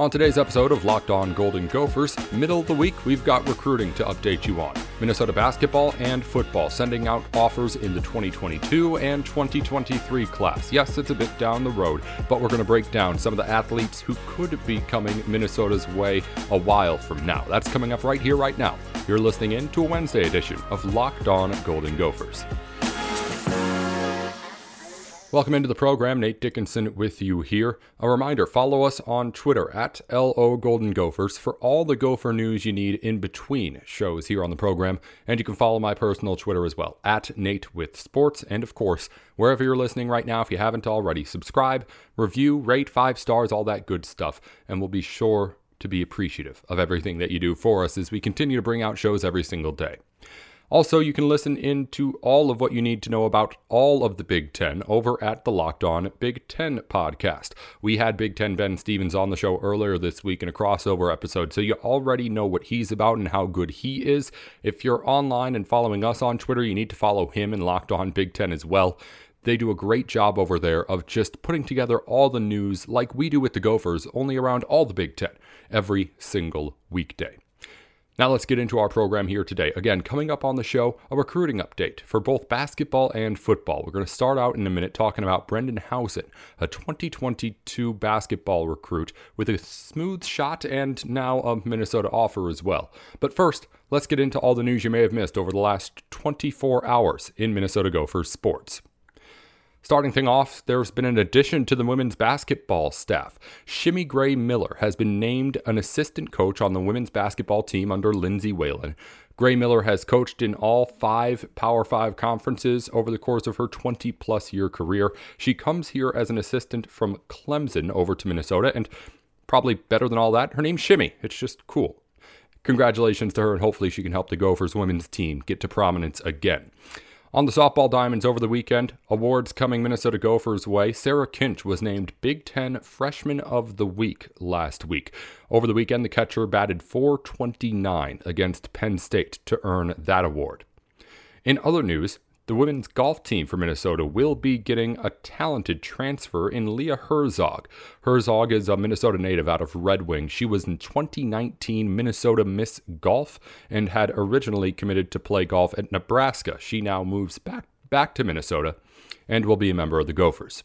On today's episode of Locked On Golden Gophers, middle of the week, we've got recruiting to update you on. Minnesota basketball and football sending out offers in the 2022 and 2023 class. Yes, it's a bit down the road, but we're going to break down some of the athletes who could be coming Minnesota's way a while from now. That's coming up right here, right now. You're listening in to a Wednesday edition of Locked On Golden Gophers. Welcome into the program. Nate Dickinson with you here. A reminder follow us on Twitter at LO Golden Gophers for all the Gopher news you need in between shows here on the program. And you can follow my personal Twitter as well at Nate with Sports. And of course, wherever you're listening right now, if you haven't already, subscribe, review, rate five stars, all that good stuff. And we'll be sure to be appreciative of everything that you do for us as we continue to bring out shows every single day. Also, you can listen in to all of what you need to know about all of the Big Ten over at the Locked On Big Ten podcast. We had Big Ten Ben Stevens on the show earlier this week in a crossover episode, so you already know what he's about and how good he is. If you're online and following us on Twitter, you need to follow him and Locked On Big Ten as well. They do a great job over there of just putting together all the news like we do with the Gophers, only around all the Big Ten every single weekday. Now let's get into our program here today. Again, coming up on the show, a recruiting update for both basketball and football. We're going to start out in a minute talking about Brendan Hausen, a 2022 basketball recruit with a smooth shot and now a Minnesota offer as well. But first, let's get into all the news you may have missed over the last 24 hours in Minnesota Gophers sports. Starting thing off, there's been an addition to the women's basketball staff. Shimmy Gray Miller has been named an assistant coach on the women's basketball team under Lindsay Whalen. Gray Miller has coached in all five Power Five conferences over the course of her 20 plus year career. She comes here as an assistant from Clemson over to Minnesota, and probably better than all that, her name's Shimmy. It's just cool. Congratulations to her, and hopefully she can help the Gophers women's team get to prominence again. On the softball diamonds over the weekend, awards coming Minnesota Gophers' way. Sarah Kinch was named Big Ten Freshman of the Week last week. Over the weekend, the catcher batted 429 against Penn State to earn that award. In other news, the women's golf team for Minnesota will be getting a talented transfer in Leah Herzog. Herzog is a Minnesota native out of Red Wing. She was in 2019 Minnesota Miss Golf and had originally committed to play golf at Nebraska. She now moves back back to Minnesota and will be a member of the Gophers.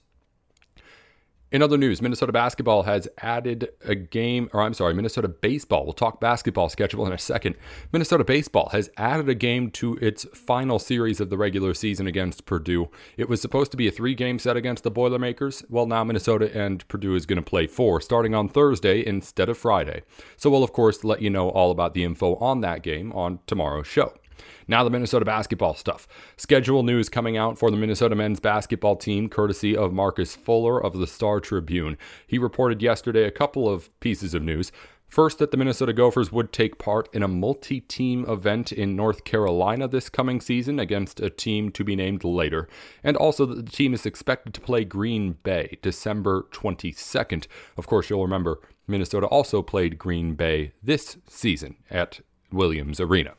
In other news, Minnesota basketball has added a game, or I'm sorry, Minnesota baseball. We'll talk basketball schedule in a second. Minnesota baseball has added a game to its final series of the regular season against Purdue. It was supposed to be a three game set against the Boilermakers. Well, now Minnesota and Purdue is going to play four starting on Thursday instead of Friday. So we'll, of course, let you know all about the info on that game on tomorrow's show. Now, the Minnesota basketball stuff. Schedule news coming out for the Minnesota men's basketball team, courtesy of Marcus Fuller of the Star Tribune. He reported yesterday a couple of pieces of news. First, that the Minnesota Gophers would take part in a multi team event in North Carolina this coming season against a team to be named later, and also that the team is expected to play Green Bay December 22nd. Of course, you'll remember Minnesota also played Green Bay this season at Williams Arena.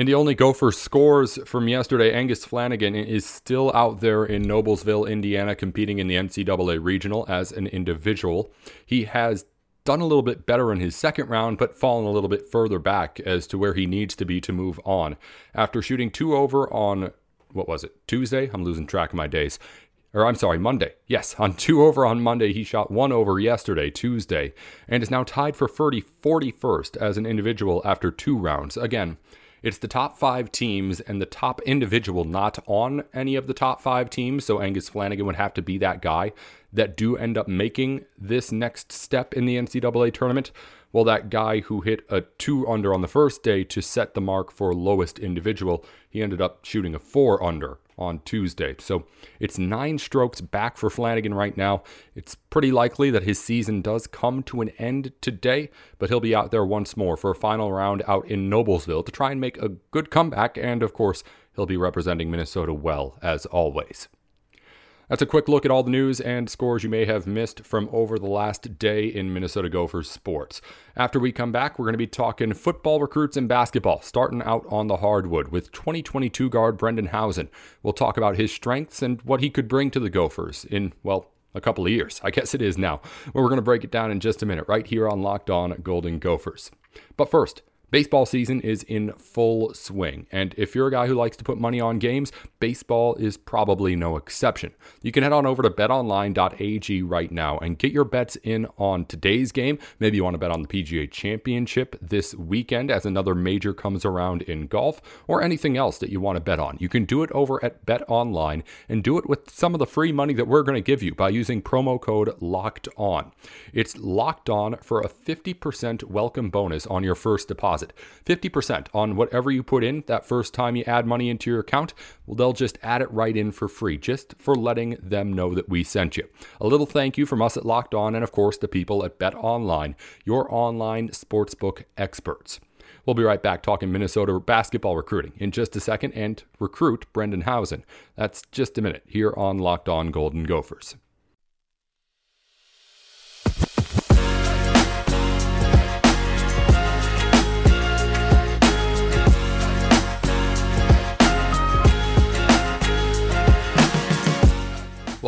And the only Gopher scores from yesterday, Angus Flanagan is still out there in Noblesville, Indiana, competing in the NCAA regional as an individual. He has done a little bit better in his second round, but fallen a little bit further back as to where he needs to be to move on. After shooting two over on, what was it, Tuesday? I'm losing track of my days. Or I'm sorry, Monday. Yes, on two over on Monday, he shot one over yesterday, Tuesday, and is now tied for 30, 41st as an individual after two rounds. Again, it's the top five teams and the top individual not on any of the top five teams. So Angus Flanagan would have to be that guy that do end up making this next step in the NCAA tournament. Well, that guy who hit a two under on the first day to set the mark for lowest individual, he ended up shooting a four under on Tuesday. So it's nine strokes back for Flanagan right now. It's pretty likely that his season does come to an end today, but he'll be out there once more for a final round out in Noblesville to try and make a good comeback. And of course, he'll be representing Minnesota well as always. That's a quick look at all the news and scores you may have missed from over the last day in Minnesota Gophers sports. After we come back, we're going to be talking football recruits and basketball, starting out on the hardwood with 2022 guard Brendan Hausen. We'll talk about his strengths and what he could bring to the Gophers in, well, a couple of years. I guess it is now. Well, we're going to break it down in just a minute, right here on Locked On Golden Gophers. But first, Baseball season is in full swing, and if you're a guy who likes to put money on games, baseball is probably no exception. You can head on over to betonline.ag right now and get your bets in on today's game. Maybe you want to bet on the PGA Championship this weekend as another major comes around in golf, or anything else that you want to bet on. You can do it over at BetOnline and do it with some of the free money that we're going to give you by using promo code LOCKED ON. It's locked on for a 50% welcome bonus on your first deposit deposit. 50% on whatever you put in that first time you add money into your account. Well, they'll just add it right in for free, just for letting them know that we sent you. A little thank you from us at Locked On and, of course, the people at Bet Online, your online sportsbook experts. We'll be right back talking Minnesota basketball recruiting in just a second and recruit Brendan Hausen. That's just a minute here on Locked On Golden Gophers.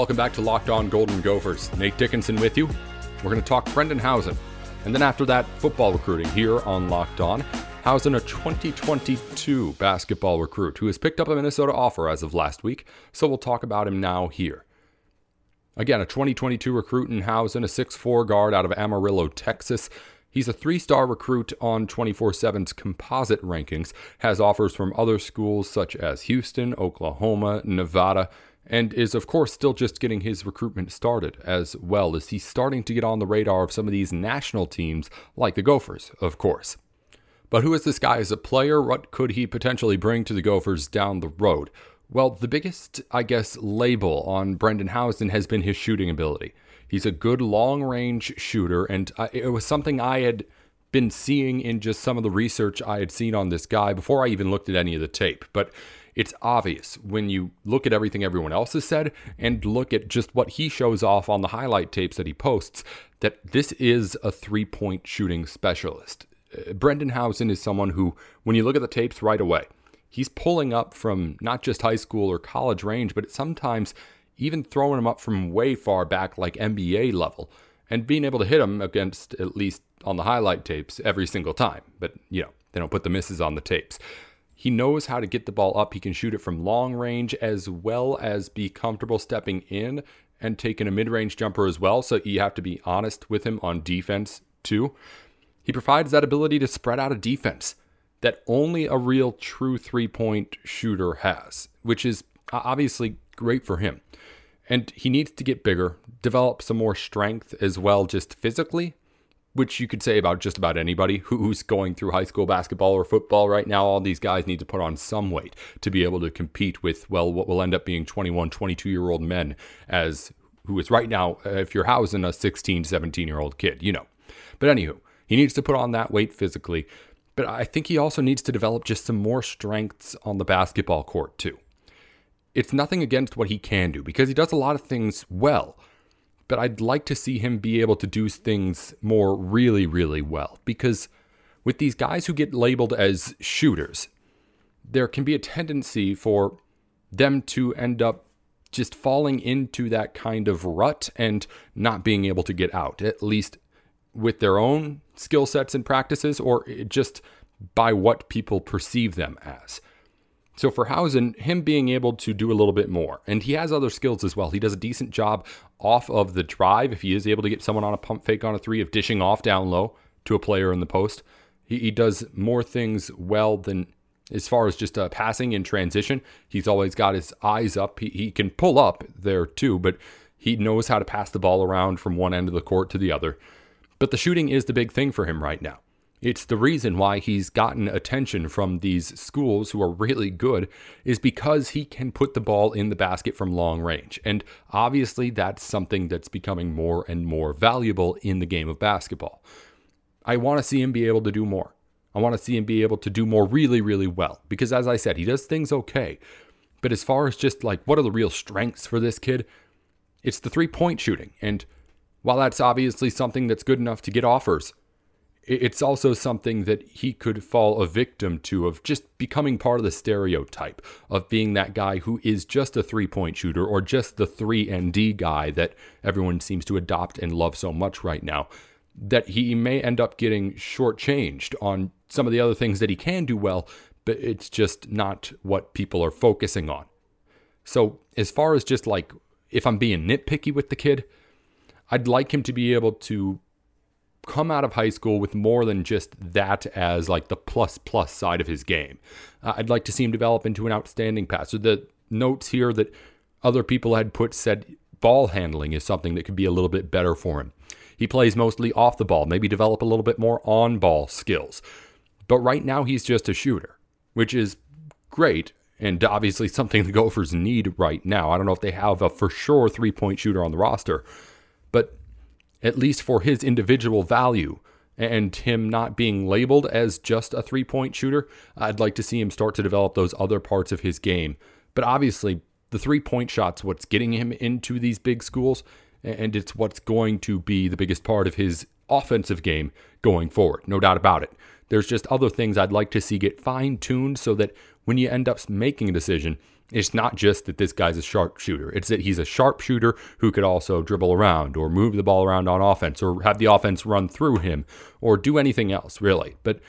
Welcome back to Locked On Golden Gophers. Nate Dickinson with you. We're going to talk Brendan Hausen. And then after that, football recruiting here on Locked On. Hausen, a 2022 basketball recruit who has picked up a Minnesota offer as of last week, so we'll talk about him now here. Again, a 2022 recruit in Hausen, a 6'4 guard out of Amarillo, Texas. He's a three star recruit on 24 7's composite rankings, has offers from other schools such as Houston, Oklahoma, Nevada, and is, of course, still just getting his recruitment started, as well as he's starting to get on the radar of some of these national teams, like the Gophers, of course. But who is this guy as a player? What could he potentially bring to the Gophers down the road? Well, the biggest, I guess, label on Brendan Hausen has been his shooting ability. He's a good long range shooter, and it was something I had been seeing in just some of the research I had seen on this guy before I even looked at any of the tape. But it's obvious when you look at everything everyone else has said and look at just what he shows off on the highlight tapes that he posts that this is a three point shooting specialist. Uh, Brendan Hausen is someone who, when you look at the tapes right away, he's pulling up from not just high school or college range, but sometimes even throwing them up from way far back, like NBA level, and being able to hit them against, at least on the highlight tapes, every single time. But, you know, they don't put the misses on the tapes. He knows how to get the ball up. He can shoot it from long range as well as be comfortable stepping in and taking a mid range jumper as well. So you have to be honest with him on defense too. He provides that ability to spread out a defense that only a real true three point shooter has, which is obviously great for him. And he needs to get bigger, develop some more strength as well, just physically, which you could say about just about anybody who's going through high school basketball or football right now. All these guys need to put on some weight to be able to compete with, well, what will end up being 21, 22 year old men, as who is right now, uh, if you're housing a 16, 17 year old kid, you know. But anywho, he needs to put on that weight physically. But I think he also needs to develop just some more strengths on the basketball court, too. It's nothing against what he can do because he does a lot of things well but I'd like to see him be able to do things more really, really well. Because with these guys who get labeled as shooters, there can be a tendency for them to end up just falling into that kind of rut and not being able to get out, at least with their own skill sets and practices, or just by what people perceive them as. So for Hausen, him being able to do a little bit more, and he has other skills as well. He does a decent job off of the drive if he is able to get someone on a pump fake on a three of dishing off down low to a player in the post. He, he does more things well than as far as just uh, passing in transition. He's always got his eyes up. He, he can pull up there too, but he knows how to pass the ball around from one end of the court to the other. But the shooting is the big thing for him right now. It's the reason why he's gotten attention from these schools who are really good, is because he can put the ball in the basket from long range. And obviously, that's something that's becoming more and more valuable in the game of basketball. I want to see him be able to do more. I want to see him be able to do more really, really well. Because as I said, he does things okay. But as far as just like what are the real strengths for this kid, it's the three point shooting. And while that's obviously something that's good enough to get offers, it's also something that he could fall a victim to of just becoming part of the stereotype of being that guy who is just a three point shooter or just the 3 and D guy that everyone seems to adopt and love so much right now that he may end up getting shortchanged on some of the other things that he can do well but it's just not what people are focusing on. So as far as just like if I'm being nitpicky with the kid I'd like him to be able to come out of high school with more than just that as like the plus plus side of his game. Uh, I'd like to see him develop into an outstanding passer. The notes here that other people had put said ball handling is something that could be a little bit better for him. He plays mostly off the ball, maybe develop a little bit more on ball skills. But right now he's just a shooter, which is great and obviously something the Gophers need right now. I don't know if they have a for sure three point shooter on the roster, but at least for his individual value and him not being labeled as just a three point shooter, I'd like to see him start to develop those other parts of his game. But obviously, the three point shot's what's getting him into these big schools, and it's what's going to be the biggest part of his offensive game going forward. No doubt about it. There's just other things I'd like to see get fine tuned so that when you end up making a decision, it's not just that this guy's a sharpshooter. It's that he's a sharpshooter who could also dribble around or move the ball around on offense or have the offense run through him or do anything else, really. But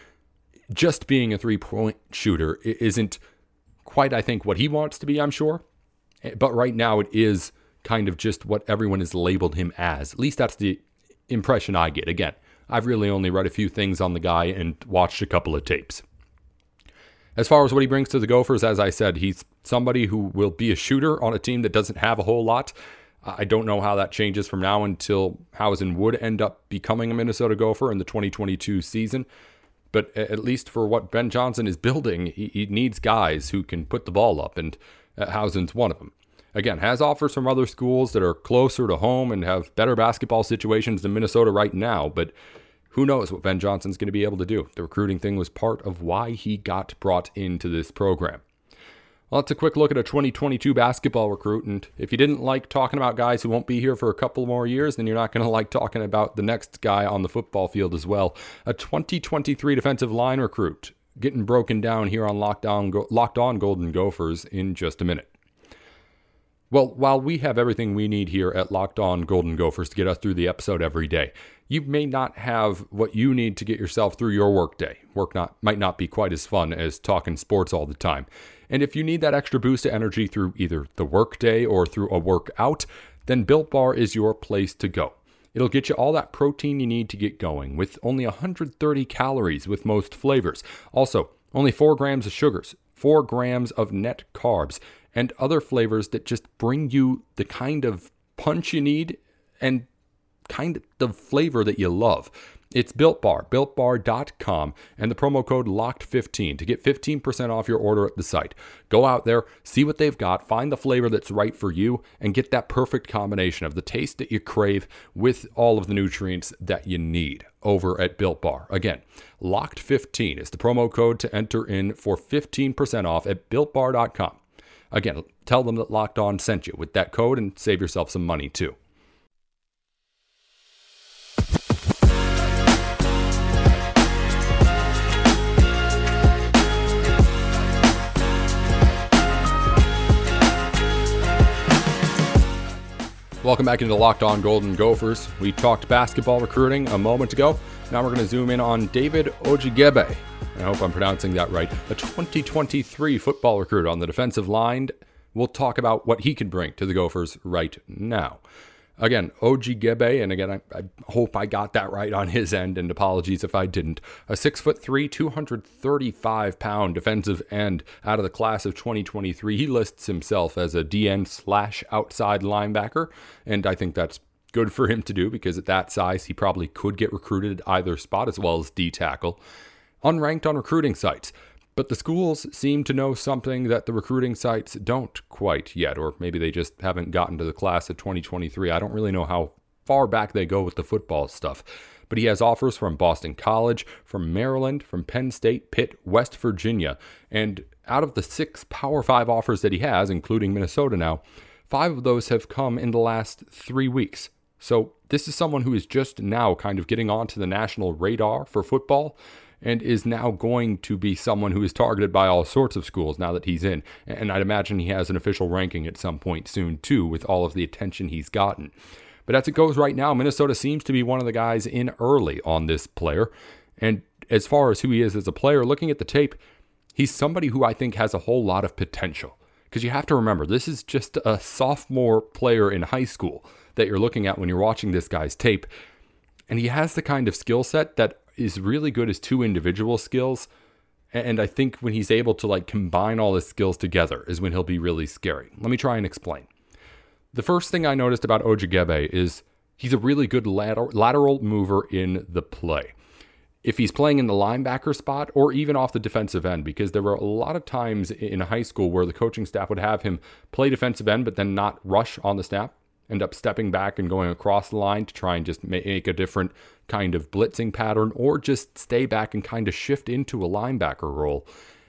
just being a three point shooter isn't quite, I think, what he wants to be, I'm sure. Eh, but right now, it is kind of just what everyone has labeled him as. At least that's the impression I get. Again, I've really only read a few things on the guy and watched a couple of tapes. As far as what he brings to the Gophers, as I said, he's somebody who will be a shooter on a team that doesn't have a whole lot. I don't know how that changes from now until Hausen would end up becoming a Minnesota Gopher in the 2022 season. But at least for what Ben Johnson is building, he, needs guys who can put the ball up, and uh, Hausen's one of them. Again, has offers from other schools that are closer to home and have better basketball situations than Minnesota right now, but who knows what Ben Johnson's going to be able to do. The recruiting thing was part of why he got brought into this program. Well, that's a quick look at a 2022 basketball recruit. And if you didn't like talking about guys who won't be here for a couple more years, then you're not going to like talking about the next guy on the football field as well. A 2023 defensive line recruit getting broken down here on Lockdown, Locked On Golden Gophers in just a minute. Well, while we have everything we need here at Locked On Golden Gophers to get us through the episode every day, you may not have what you need to get yourself through your workday. Work not might not be quite as fun as talking sports all the time. And if you need that extra boost of energy through either the workday or through a workout, then Built Bar is your place to go. It'll get you all that protein you need to get going with only 130 calories with most flavors. Also, only 4 grams of sugars, 4 grams of net carbs, and other flavors that just bring you the kind of punch you need and kind of the flavor that you love. It's Built Bar, builtbar.com, and the promo code LOCKED15 to get 15% off your order at the site. Go out there, see what they've got, find the flavor that's right for you, and get that perfect combination of the taste that you crave with all of the nutrients that you need over at Built Bar. Again, LOCKED15 is the promo code to enter in for 15% off at builtbar.com. Again, tell them that Locked On sent you with that code and save yourself some money too. Welcome back into Locked On Golden Gophers. We talked basketball recruiting a moment ago. Now we're going to zoom in on David Ojiegbe. I hope I'm pronouncing that right. A 2023 football recruit on the defensive line. We'll talk about what he can bring to the Gophers right now. Again, Ojiegbe, and again, I, I, hope I got that right on his end, and apologies if I didn't. A six foot three, 235 pound defensive end out of the class of 2023. He lists himself as a DN slash outside linebacker, and I think that's good for him to do because at that size, he probably could get recruited at either spot as well as D tackle. Unranked on recruiting sites. But the schools seem to know something that the recruiting sites don't quite yet, or maybe they just haven't gotten to the class of 2023. I don't really know how far back they go with the football stuff. But he has offers from Boston College, from Maryland, from Penn State, Pitt, West Virginia. And out of the six Power Five offers that he has, including Minnesota now, five of those have come in the last three weeks. So, this is someone who is just now kind of getting onto the national radar for football and is now going to be someone who is targeted by all sorts of schools now that he's in. And I'd imagine he has an official ranking at some point soon, too, with all of the attention he's gotten. But as it goes right now, Minnesota seems to be one of the guys in early on this player. And as far as who he is as a player, looking at the tape, he's somebody who I think has a whole lot of potential. Because you have to remember, this is just a sophomore player in high school that you're looking at when you're watching this guy's tape. And he has the kind of skill set that is really good as two individual skills. And I think when he's able to like combine all his skills together is when he'll be really scary. Let me try and explain. The first thing I noticed about Ojiegbe is he's a really good lateral, lateral mover in the play. If he's playing in the linebacker spot or even off the defensive end, because there were a lot of times in high school where the coaching staff would have him play defensive end but then not rush on the snap end up stepping back and going across the line to try and just make a different kind of blitzing pattern or just stay back and kind of shift into a linebacker role.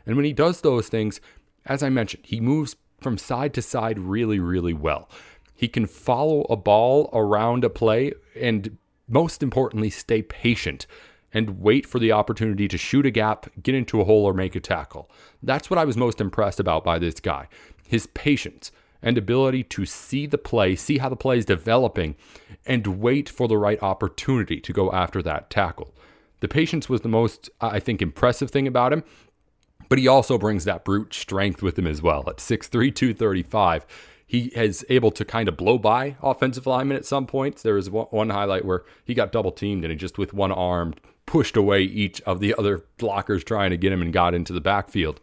And when he does those things, as I mentioned, he moves from side to side really, really well. He can follow a ball around a play and, most importantly, stay patient and wait for the opportunity to shoot a gap, get into a hole, or make a tackle. That's what I was most impressed about by this guy his patience and ability to see the play, see how the play is developing, and wait for the right opportunity to go after that tackle. The patience was the most, I think, impressive thing about him, but he also brings that brute strength with him as well. At 6'3, 235, he is able to kind of blow by offensive linemen at some points. There was one highlight where he got double teamed and he just with one arm pushed away each of the other blockers trying to get him and got into the backfield.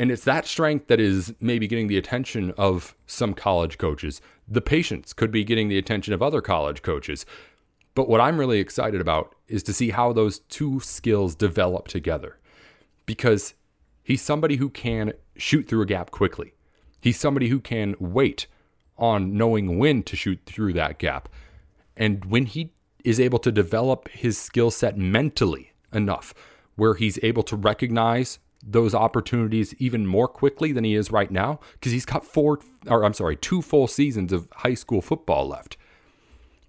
And it's that strength that is maybe getting the attention of some college coaches. The patience could be getting the attention of other college coaches. But what I'm really excited about is to see how those two skills develop together. Because he's somebody who can shoot through a gap quickly. He's somebody who can wait on knowing when to shoot through that gap. And when he is able to develop his skill set mentally enough, where he's able to recognize those opportunities even more quickly than he is right now because he's got four or I'm sorry, two full seasons of high school football left.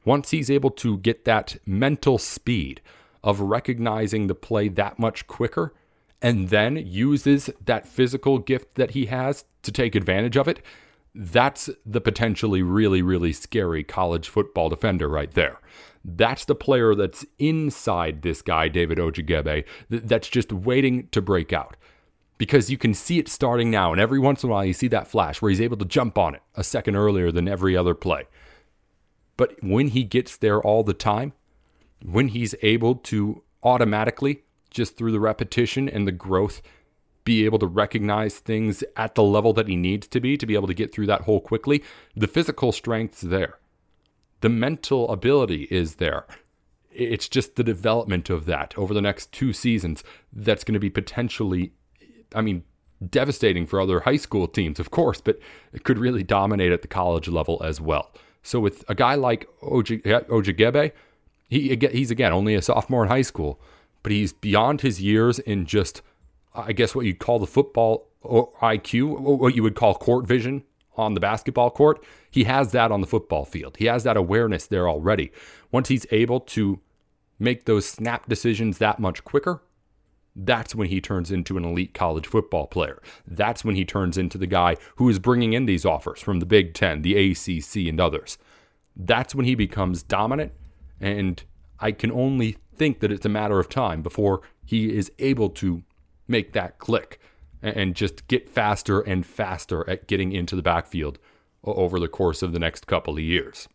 Once he's able to get that mental speed of recognizing the play that much quicker and then uses that physical gift that he has to take advantage of it, that's the potentially really, really scary college football defender right there. That's the player that's inside this guy, David Ojiegbe, that's just waiting to break out. Because you can see it starting now, and every once in a while you see that flash where he's able to jump on it a second earlier than every other play. But when he gets there all the time, when he's able to automatically, just through the repetition and the growth, be able to recognize things at the level that he needs to be to be able to get through that hole quickly, the physical strength's there the mental ability is there. It's just the development of that over the next two seasons that's going to be potentially, I mean, devastating for other high school teams, of course, but it could really dominate at the college level as well. So with a guy like Ojiegbe, he he's again only a sophomore in high school, but he's beyond his years in just, I guess what you'd call the football IQ, what you would call court vision on the basketball court, he has that on the football field. He has that awareness there already. Once he's able to make those snap decisions that much quicker, that's when he turns into an elite college football player. That's when he turns into the guy who is bringing in these offers from the Big Ten, the ACC, and others. That's when he becomes dominant. And I can only think that it's a matter of time before he is able to make that click and just get faster and faster at getting into the backfield over the course of the next couple of years.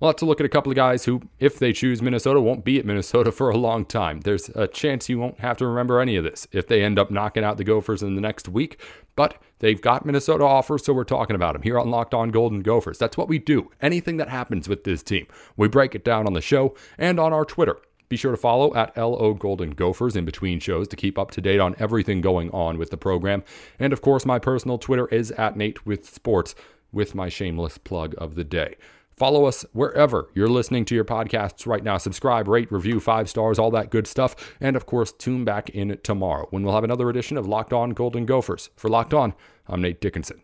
We'll have to look at a couple of guys who, if they choose Minnesota, won't be at Minnesota for a long time. There's a chance you won't have to remember any of this if they end up knocking out the Gophers in the next week. But they've got Minnesota offers, so we're talking about them here on Locked On Golden Gophers. That's what we do. Anything that happens with this team, we break it down on the show and on our Twitter. Be sure to follow at LO Golden Gophers in between shows to keep up to date on everything going on with the program. And of course, my personal Twitter is at Nate with Sports with my shameless plug of the day. Follow us wherever you're listening to your podcasts right now. Subscribe, rate, review, five stars, all that good stuff. And of course, tune back in tomorrow when we'll have another edition of Locked On Golden Gophers. For Locked On, I'm Nate Dickinson.